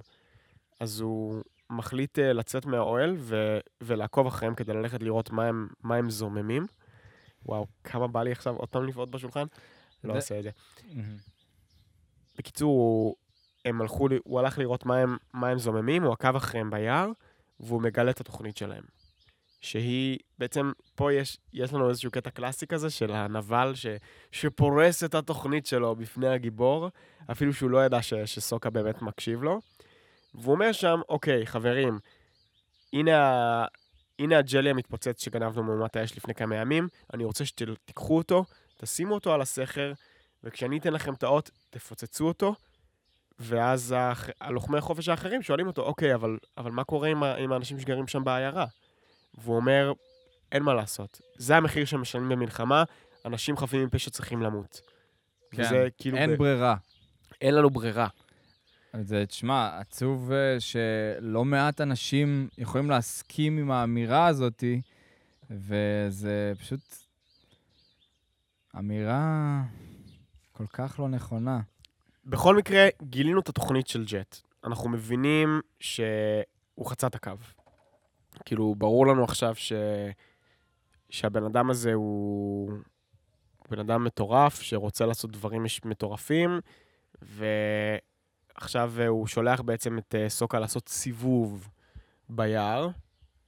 אז הוא מחליט uh, לצאת מהאוהל ו- ולעקוב אחריהם כדי ללכת לראות מה הם, מה הם זוממים. וואו, כמה בא לי עכשיו עוד פעם לבעוט בשולחן? לא עושה את זה. בקיצור, הם הלכו, הוא הלך לראות מה הם, מה הם זוממים, הוא עקב אחריהם ביער, והוא מגלה את התוכנית שלהם. שהיא, בעצם, פה יש, יש לנו איזשהו קטע קלאסי כזה של הנבל ש, שפורס את התוכנית שלו בפני הגיבור, אפילו שהוא לא ידע ש, שסוקה באמת מקשיב לו. והוא אומר שם, אוקיי, חברים, הנה, הנה הג'לי המתפוצץ שגנבנו מאומת האש לפני כמה ימים, אני רוצה שתיקחו אותו, תשימו אותו על הסכר, וכשאני אתן לכם את האות, תפוצצו אותו, ואז הח... הלוחמי החופש האחרים שואלים אותו, אוקיי, אבל, אבל מה קורה עם, ה... עם האנשים שגרים שם בעיירה? והוא אומר, אין מה לעשות. זה המחיר שמשלמים במלחמה, אנשים חפים מפשע צריכים למות. כן. וזה כאילו... אין ב... ברירה. אין לנו ברירה. זה, תשמע, עצוב אה, שלא מעט אנשים יכולים להסכים עם האמירה הזאת, וזה פשוט אמירה כל כך לא נכונה. בכל מקרה, גילינו את התוכנית של ג'ט. אנחנו מבינים שהוא חצה את הקו. כאילו, ברור לנו עכשיו ש... שהבן אדם הזה הוא בן אדם מטורף, שרוצה לעשות דברים מטורפים, ועכשיו אה, הוא שולח בעצם את אה, סוקה לעשות סיבוב ביער,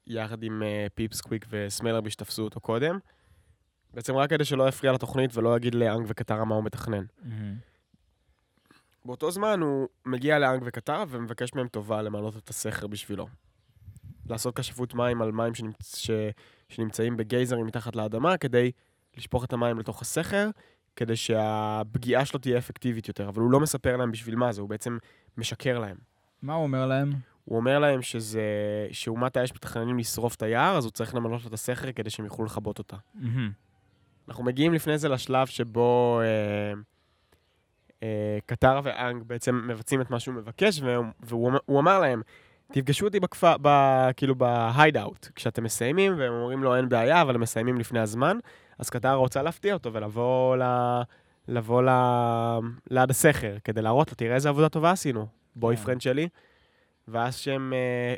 יחד עם אה, פיפס קוויק וסמיילרבי שתפסו אותו קודם. בעצם רק כדי שלא יפריע לתוכנית ולא יגיד לאנג וקטרה מה הוא מתכנן. באותו זמן הוא מגיע לאנג וקטרה ומבקש מהם טובה למלא את הסכר בשבילו. לעשות כשפות מים על מים שנמצ... ש... שנמצאים בגייזרים מתחת לאדמה, כדי לשפוך את המים לתוך הסכר, כדי שהפגיעה שלו תהיה אפקטיבית יותר. אבל הוא לא מספר להם בשביל מה זה, הוא בעצם משקר להם. מה הוא אומר להם? הוא אומר להם שזה... שאומת האש מתכננים לשרוף את היער, אז הוא צריך למלא את הסכר כדי שהם יוכלו לכבות אותה. אנחנו מגיעים לפני זה לשלב שבו אה, אה, קטרה ואנג בעצם מבצעים את מה שהוא מבקש, והוא, והוא אמר להם, תפגשו אותי בכפר, ב, כאילו בהייד-אאוט, כשאתם מסיימים, והם אומרים לו אין בעיה, אבל הם מסיימים לפני הזמן, אז קטרה רוצה להפתיע אותו ולבוא ל... לבוא ל... ליד הסכר, כדי להראות לו, תראה איזה עבודה טובה עשינו, boyfriend שלי. ואז כשהם אה,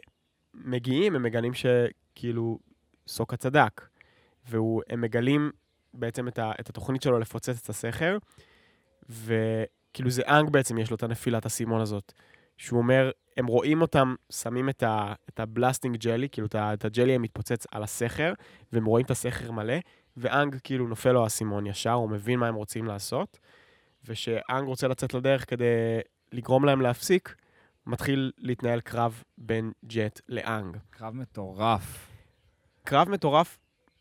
מגיעים, הם מגלים שכאילו סוקה צדק. והם מגלים בעצם את, ה... את התוכנית שלו לפוצץ את הסכר, וכאילו זה אנג בעצם, יש לו את הנפילת האסימון הזאת. שהוא אומר, הם רואים אותם, שמים את, ה, את ה blasting jelly, כאילו את, ה, את הג'לי המתפוצץ על הסכר, והם רואים את הסכר מלא, ואנג כאילו נופל לו האסימון ישר, הוא מבין מה הם רוצים לעשות, ושאנג רוצה לצאת לדרך כדי לגרום להם להפסיק, מתחיל להתנהל קרב בין ג'ט לאנג. קרב מטורף. קרב מטורף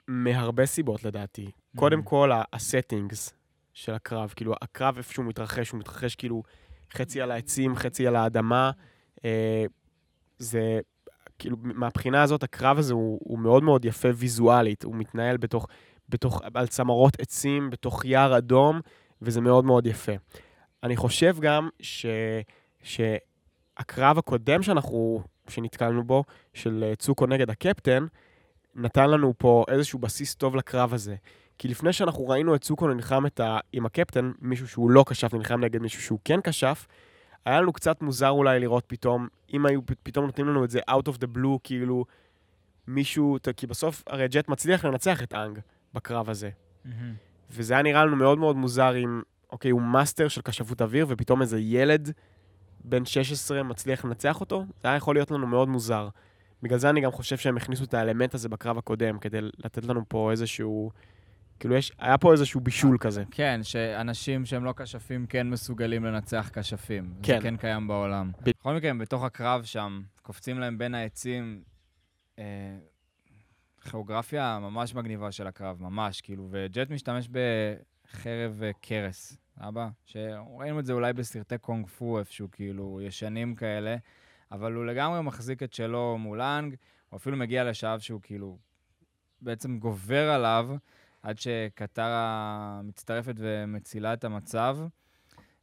מהרבה סיבות לדעתי. קודם כל, ה settings של הקרב, כאילו, הקרב איפה שהוא מתרחש, הוא מתרחש כאילו חצי על העצים, חצי על האדמה. אה, זה, כאילו, מהבחינה הזאת, הקרב הזה הוא, הוא מאוד מאוד יפה ויזואלית. הוא מתנהל בתוך, בתוך, על צמרות עצים, בתוך יער אדום, וזה מאוד מאוד יפה. אני חושב גם ש, שהקרב הקודם שאנחנו, שנתקלנו בו, של אה, צוקו נגד הקפטן, נתן לנו פה איזשהו בסיס טוב לקרב הזה. כי לפני שאנחנו ראינו את צוקו נלחם את ה... עם הקפטן, מישהו שהוא לא כשף נלחם נגד מישהו שהוא כן כשף, היה לנו קצת מוזר אולי לראות פתאום, אם היו פתאום נותנים לנו את זה out of the blue, כאילו מישהו, כי בסוף הרי ג'ט מצליח לנצח את אנג בקרב הזה. וזה היה נראה לנו מאוד מאוד מוזר אם, אוקיי, הוא מאסטר של כשפות אוויר, ופתאום איזה ילד בן 16 מצליח לנצח אותו, זה היה יכול להיות לנו מאוד מוזר. בגלל זה אני גם חושב שהם הכניסו את האלמנט הזה בקרב הקודם, כדי לתת לנו פה איזשהו... כאילו, יש, היה פה איזשהו בישול כזה. כן, שאנשים שהם לא כשפים כן מסוגלים לנצח כשפים. כן. זה כן קיים בעולם. ב- בכל מקרה, בתוך הקרב שם, קופצים להם בין העצים. אה, כיאוגרפיה ממש מגניבה של הקרב, ממש, כאילו, וג'ט משתמש בחרב קרס, אבא? שראינו את זה אולי בסרטי קונג פו איפשהו, כאילו, ישנים כאלה, אבל הוא לגמרי מחזיק את שלו מול האנג, הוא אפילו מגיע לשלב שהוא כאילו בעצם גובר עליו, עד שקטרה מצטרפת ומצילה את המצב,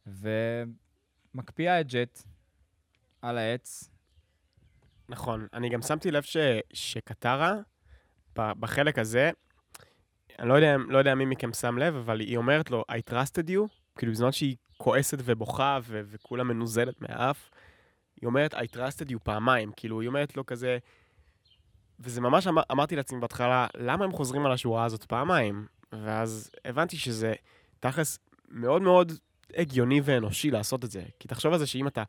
ומקפיאה את ג'ט על העץ. נכון. אני גם שמתי לב ש, שקטרה, בחלק הזה, אני לא יודע, לא יודע מי מכם שם לב, אבל היא אומרת לו, I trusted you, כאילו בזמן שהיא כועסת ובוכה ו- וכולה מנוזלת מהאף, היא אומרת, I trusted you פעמיים, כאילו, היא אומרת לו כזה, וזה ממש אמר, אמרתי לעצמי בהתחלה, למה הם חוזרים על השורה הזאת פעמיים? ואז הבנתי שזה תכלס מאוד מאוד הגיוני ואנושי לעשות את זה. כי תחשוב על זה שאם אתה,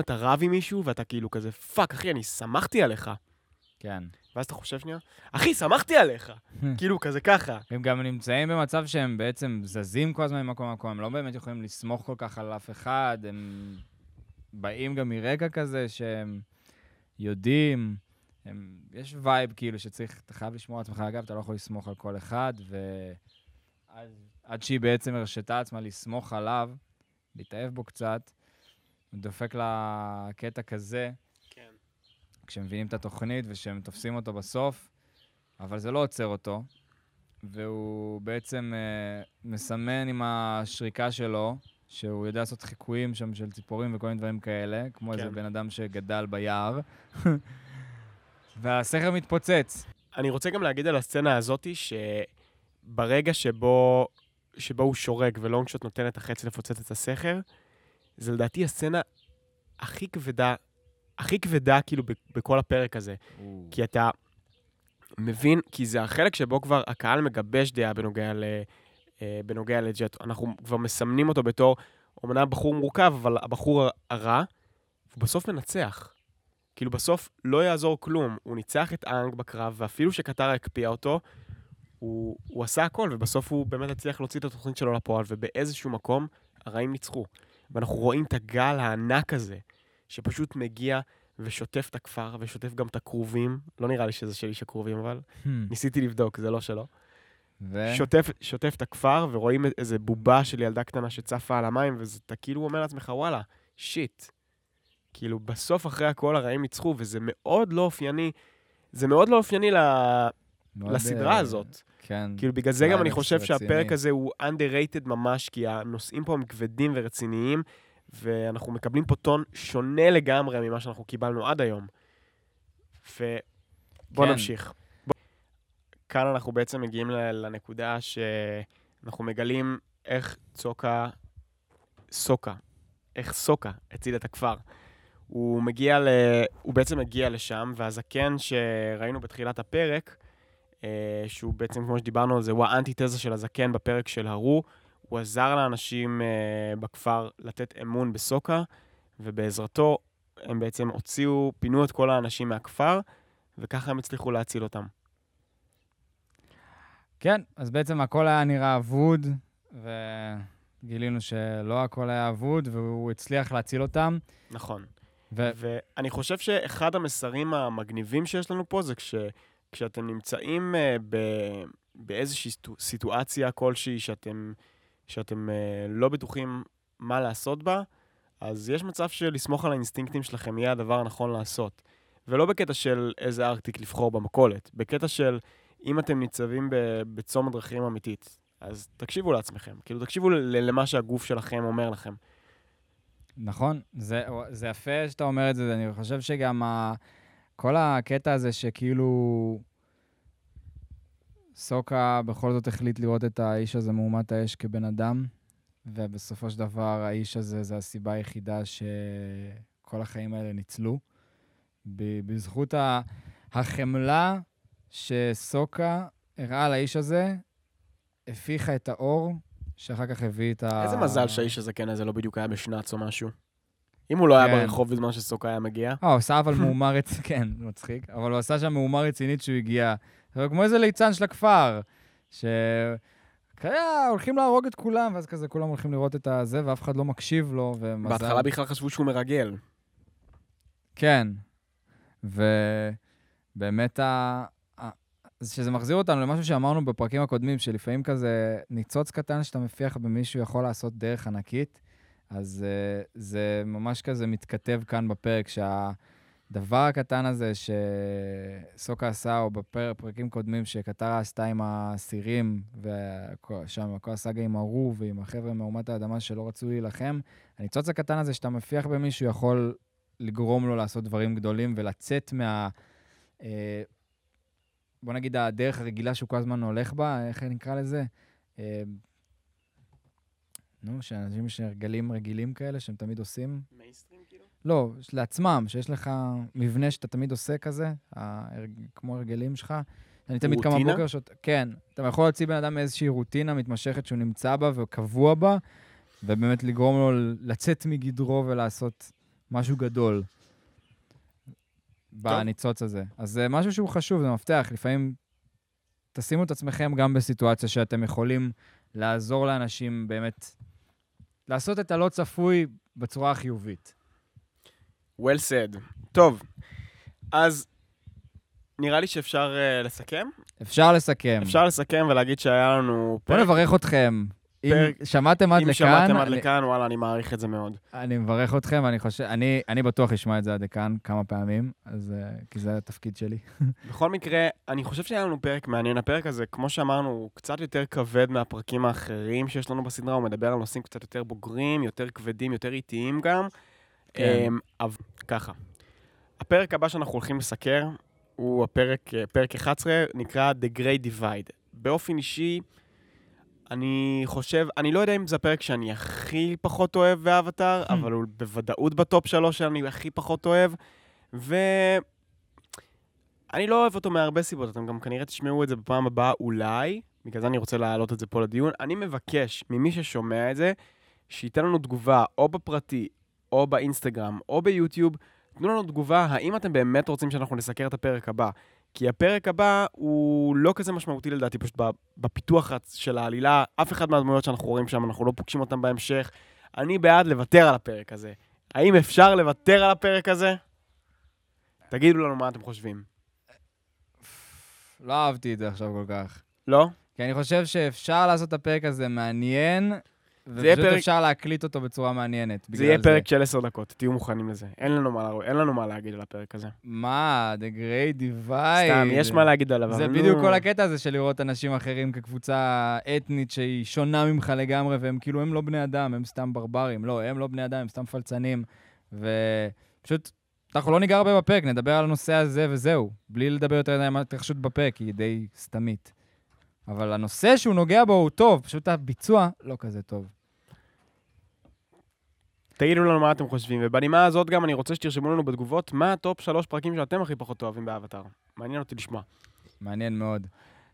אתה רב עם מישהו ואתה כאילו כזה, fuck, אחי, אני סמכתי עליך. כן. ואז אתה חושב שנייה, אחי, סמכתי עליך! כאילו, כזה ככה. הם גם נמצאים במצב שהם בעצם זזים כל הזמן ממקום למקום, הם לא באמת יכולים לסמוך כל כך על אף אחד, הם באים גם מרקע כזה שהם יודעים, הם, יש vibe כאילו שצריך, אתה חייב לשמור על עצמך, אגב, אתה לא יכול לסמוך על כל אחד, ועד שהיא בעצם הרשתה עצמה לסמוך עליו, להתאהב בו קצת, דופק לה קטע כזה, כן. כשהם מבינים את התוכנית ושהם תופסים אותו בסוף, אבל זה לא עוצר אותו, והוא בעצם אה, מסמן עם השריקה שלו, שהוא יודע לעשות חיקויים שם של ציפורים וכל מיני דברים כאלה, כמו כן. איזה בן אדם שגדל ביער, והסכר מתפוצץ. אני רוצה גם להגיד על הסצנה הזאתי, שברגע שבו, שבו הוא שורק ולונגשוט נותן את החץ לפוצץ את הסכר, זה לדעתי הסצנה הכי כבדה, הכי כבדה כאילו בכל הפרק הזה. כי אתה מבין, כי זה החלק שבו כבר הקהל מגבש דעה בנוגע, ל, אה, בנוגע לג'ט. אנחנו כבר מסמנים אותו בתור, אומנם בחור מורכב, אבל הבחור הרע, הוא בסוף מנצח. כאילו בסוף לא יעזור כלום, הוא ניצח את אנג בקרב, ואפילו שקטרה הקפיאה אותו, הוא, הוא עשה הכל, ובסוף הוא באמת הצליח להוציא את התוכנית שלו לפועל, ובאיזשהו מקום הרעים ניצחו. ואנחנו רואים את הגל הענק הזה, שפשוט מגיע ושוטף את הכפר, ושוטף גם את הכרובים. לא נראה לי שזה של איש הכרובים, אבל ניסיתי לבדוק, זה לא שלו. ו... שוטף, שוטף את הכפר, ורואים איזה בובה של ילדה קטנה שצפה על המים, ואתה כאילו אומר לעצמך, וואלה, שיט. כאילו, בסוף אחרי הכל הרעים ניצחו, וזה מאוד לא אופייני, זה מאוד לא אופייני ל... מאוד, לסדרה אה, הזאת. כן. כאילו, בגלל זה גם אני חושב רציני. שהפרק הזה הוא underrated ממש, כי הנושאים פה הם כבדים ורציניים, ואנחנו מקבלים פה טון שונה לגמרי ממה שאנחנו קיבלנו עד היום. ובואו כן. נמשיך. כאן אנחנו בעצם מגיעים לנקודה שאנחנו מגלים איך צוקה, סוקה, איך סוקה הציל את הכפר. הוא מגיע ל... הוא בעצם מגיע לשם, והזקן שראינו בתחילת הפרק, אה, שהוא בעצם, כמו שדיברנו על זה, הוא האנטיתזה של הזקן בפרק של הרו, הוא עזר לאנשים אה, בכפר לתת אמון בסוקה, ובעזרתו הם בעצם הוציאו, פינו את כל האנשים מהכפר, וככה הם הצליחו להציל אותם. כן, אז בעצם הכל היה נראה אבוד, וגילינו שלא הכל היה אבוד, והוא הצליח להציל אותם. נכון. ו... ואני חושב שאחד המסרים המגניבים שיש לנו פה זה כש, כשאתם נמצאים uh, ב, באיזושהי סיטו- סיטואציה כלשהי שאתם, שאתם uh, לא בטוחים מה לעשות בה, אז יש מצב שלסמוך על האינסטינקטים שלכם יהיה הדבר הנכון לעשות. ולא בקטע של איזה ארטיק לבחור במכולת, בקטע של אם אתם ניצבים ב- בצומת דרכים אמיתית, אז תקשיבו לעצמכם, כאילו תקשיבו למה שהגוף שלכם אומר לכם. נכון, זה, זה יפה שאתה אומר את זה, אני חושב שגם ה, כל הקטע הזה שכאילו סוקה בכל זאת החליט לראות את האיש הזה מאומת האש כבן אדם, ובסופו של דבר האיש הזה זה הסיבה היחידה שכל החיים האלה ניצלו. בזכות החמלה שסוקה הראה לאיש הזה, הפיחה את האור, שאחר כך הביא את ה... איזה מזל שהאיש הזקן הזה לא בדיוק היה בשנץ או משהו. אם הוא לא היה כן. ברחוב בזמן שסוקה היה מגיע. אה, הוא עשה אבל מהומה רצינית, כן, מצחיק, אבל הוא עשה שם מהומה רצינית שהוא הגיע. זה כמו איזה ליצן של הכפר, ש... כזה, הולכים להרוג את כולם, ואז כזה כולם הולכים לראות את הזה, ואף אחד לא מקשיב לו, ומזל... בהתחלה בכלל חשבו שהוא מרגל. כן. ובאמת, ה... שזה מחזיר אותנו למשהו שאמרנו בפרקים הקודמים, שלפעמים כזה ניצוץ קטן שאתה מפיח במישהו יכול לעשות דרך ענקית, אז uh, זה ממש כזה מתכתב כאן בפרק, שהדבר הקטן הזה שסוקה עשה, או בפרקים קודמים שקטרה עשתה עם האסירים, ושם כל הסאגה עם הרו ועם החבר'ה מאומת האדמה שלא רצו להילחם, הניצוץ הקטן הזה שאתה מפיח במישהו יכול לגרום לו לעשות דברים גדולים ולצאת מה... אה, בוא נגיד, הדרך הרגילה שהוא כל הזמן הולך בה, איך נקרא לזה? אה, נו, שאנשים יש הרגלים רגילים כאלה שהם תמיד עושים. לא, לעצמם, שיש לך מבנה שאתה תמיד עושה כזה. כמו הרגלים שלך. אני תמיד קם? בבוקר, שות... כן, אתה יכול להוציא בן אדם מאיזושהי רוטינה מתמשכת שהוא נמצא בה וקבוע בה, ובאמת לגרום לו לצאת מגדרו ולעשות משהו גדול בניצוץ הזה. אז זה משהו שהוא חשוב, זה מפתח. לפעמים תשימו את עצמכם גם בסיטואציה שאתם יכולים לעזור לאנשים באמת, לעשות את הלא צפוי בצורה החיובית. Well said. טוב, אז נראה לי שאפשר uh, לסכם. אפשר לסכם. אפשר לסכם ולהגיד שהיה לנו פרק. נברך אתכם. אם פרק- שמעתם עד אם לכאן, שמעתם עד אני- לכאן, וואלה, אני מעריך את זה מאוד. אני מברך אתכם, אני חושב, אני, אני בטוח אשמע את זה עד לכאן כמה פעמים, אז, uh, כי זה התפקיד שלי. בכל מקרה, אני חושב שהיה לנו פרק מעניין. הפרק הזה, כמו שאמרנו, הוא קצת יותר כבד מהפרקים האחרים שיש לנו בסדרה, הוא מדבר על נושאים קצת יותר בוגרים, יותר כבדים, יותר איטיים גם. כן. אמ, אבל ככה, הפרק הבא שאנחנו הולכים לסקר הוא הפרק, אה, פרק 11, נקרא The Great Divide. באופן אישי, אני חושב, אני לא יודע אם זה הפרק שאני הכי פחות אוהב באבטאר, Hmm. אבל הוא בוודאות בטופ שלוש שאני הכי פחות אוהב, ו... אני לא אוהב אותו מהרבה סיבות, אתם גם כנראה תשמעו את זה בפעם הבאה, אולי, בגלל זה אני רוצה להעלות את זה פה לדיון. אני מבקש ממי ששומע את זה, שייתן לנו תגובה, או בפרטי, או באינסטגרם, או ביוטיוב, תנו לנו תגובה, האם אתם באמת רוצים שאנחנו נסקר את הפרק הבא. כי הפרק הבא הוא לא כזה משמעותי לדעתי, פשוט בפיתוח של העלילה, אף אחד מהדמויות שאנחנו רואים שם, אנחנו לא פוגשים אותם בהמשך. אני בעד לוותר על הפרק הזה. האם אפשר לוותר על הפרק הזה? תגידו לנו מה אתם חושבים. לא אהבתי את זה עכשיו כל כך. לא? כי אני חושב שאפשר לעשות את הפרק הזה מעניין, ופשוט פרק- אפשר להקליט אותו בצורה מעניינת. זה יהיה פרק של עשר דקות, תהיו מוכנים לזה. אין לנו מה, אין לנו מה להגיד על הפרק הזה. מה, The Great Divide. סתם, יש מה להגיד עליו, זה בדיוק. כל הקטע הזה של לראות אנשים אחרים כקבוצה אתנית שהיא שונה ממך לגמרי, והם כאילו, הם לא בני אדם, הם סתם ברברים. לא, הם לא בני אדם, הם סתם פלצנים. ופשוט אנחנו לא ניגע הרבה בפרק, נדבר על הנושא הזה וזהו. בלי לדבר יותר על ההתרחשות בפרק, היא די סתמית. אבל הנושא שהוא נוגע בו הוא טוב, פשוט הביצוע לא כזה טוב. תגידו לנו מה אתם חושבים, ובנימה הזאת גם אני רוצה שתרשמו לנו בתגובות מה ה top שלוש פרקים שאתם הכי פחות אוהבים באבטאר. מעניין אותי לשמוע. מעניין מאוד.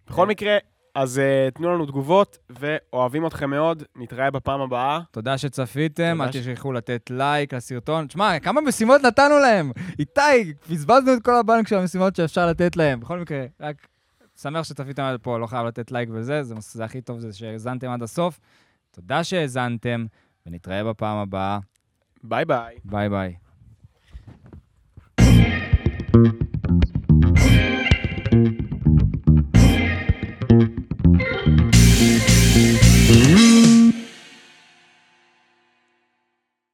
בכל מקרה, אז אה, תנו לנו תגובות, ואוהבים אתכם מאוד, נתראה בפעם הבאה. תודה שצפיתם, אל ש- תשכחו לתת לייק לסרטון. תשמע, כמה משימות נתנו להם! איתי, בזבזנו את כל הבנק של המשימות שאפשר לתת להם. בכל מקרה, רק שמח שצפיתם עד פה, לא חייב לתת לייק וזה, זה, זה הכי טוב זה שהאזנתם עד הסוף. תודה שהאזנתם, ונתראה בפעם הבאה. Bye bye. Bye bye.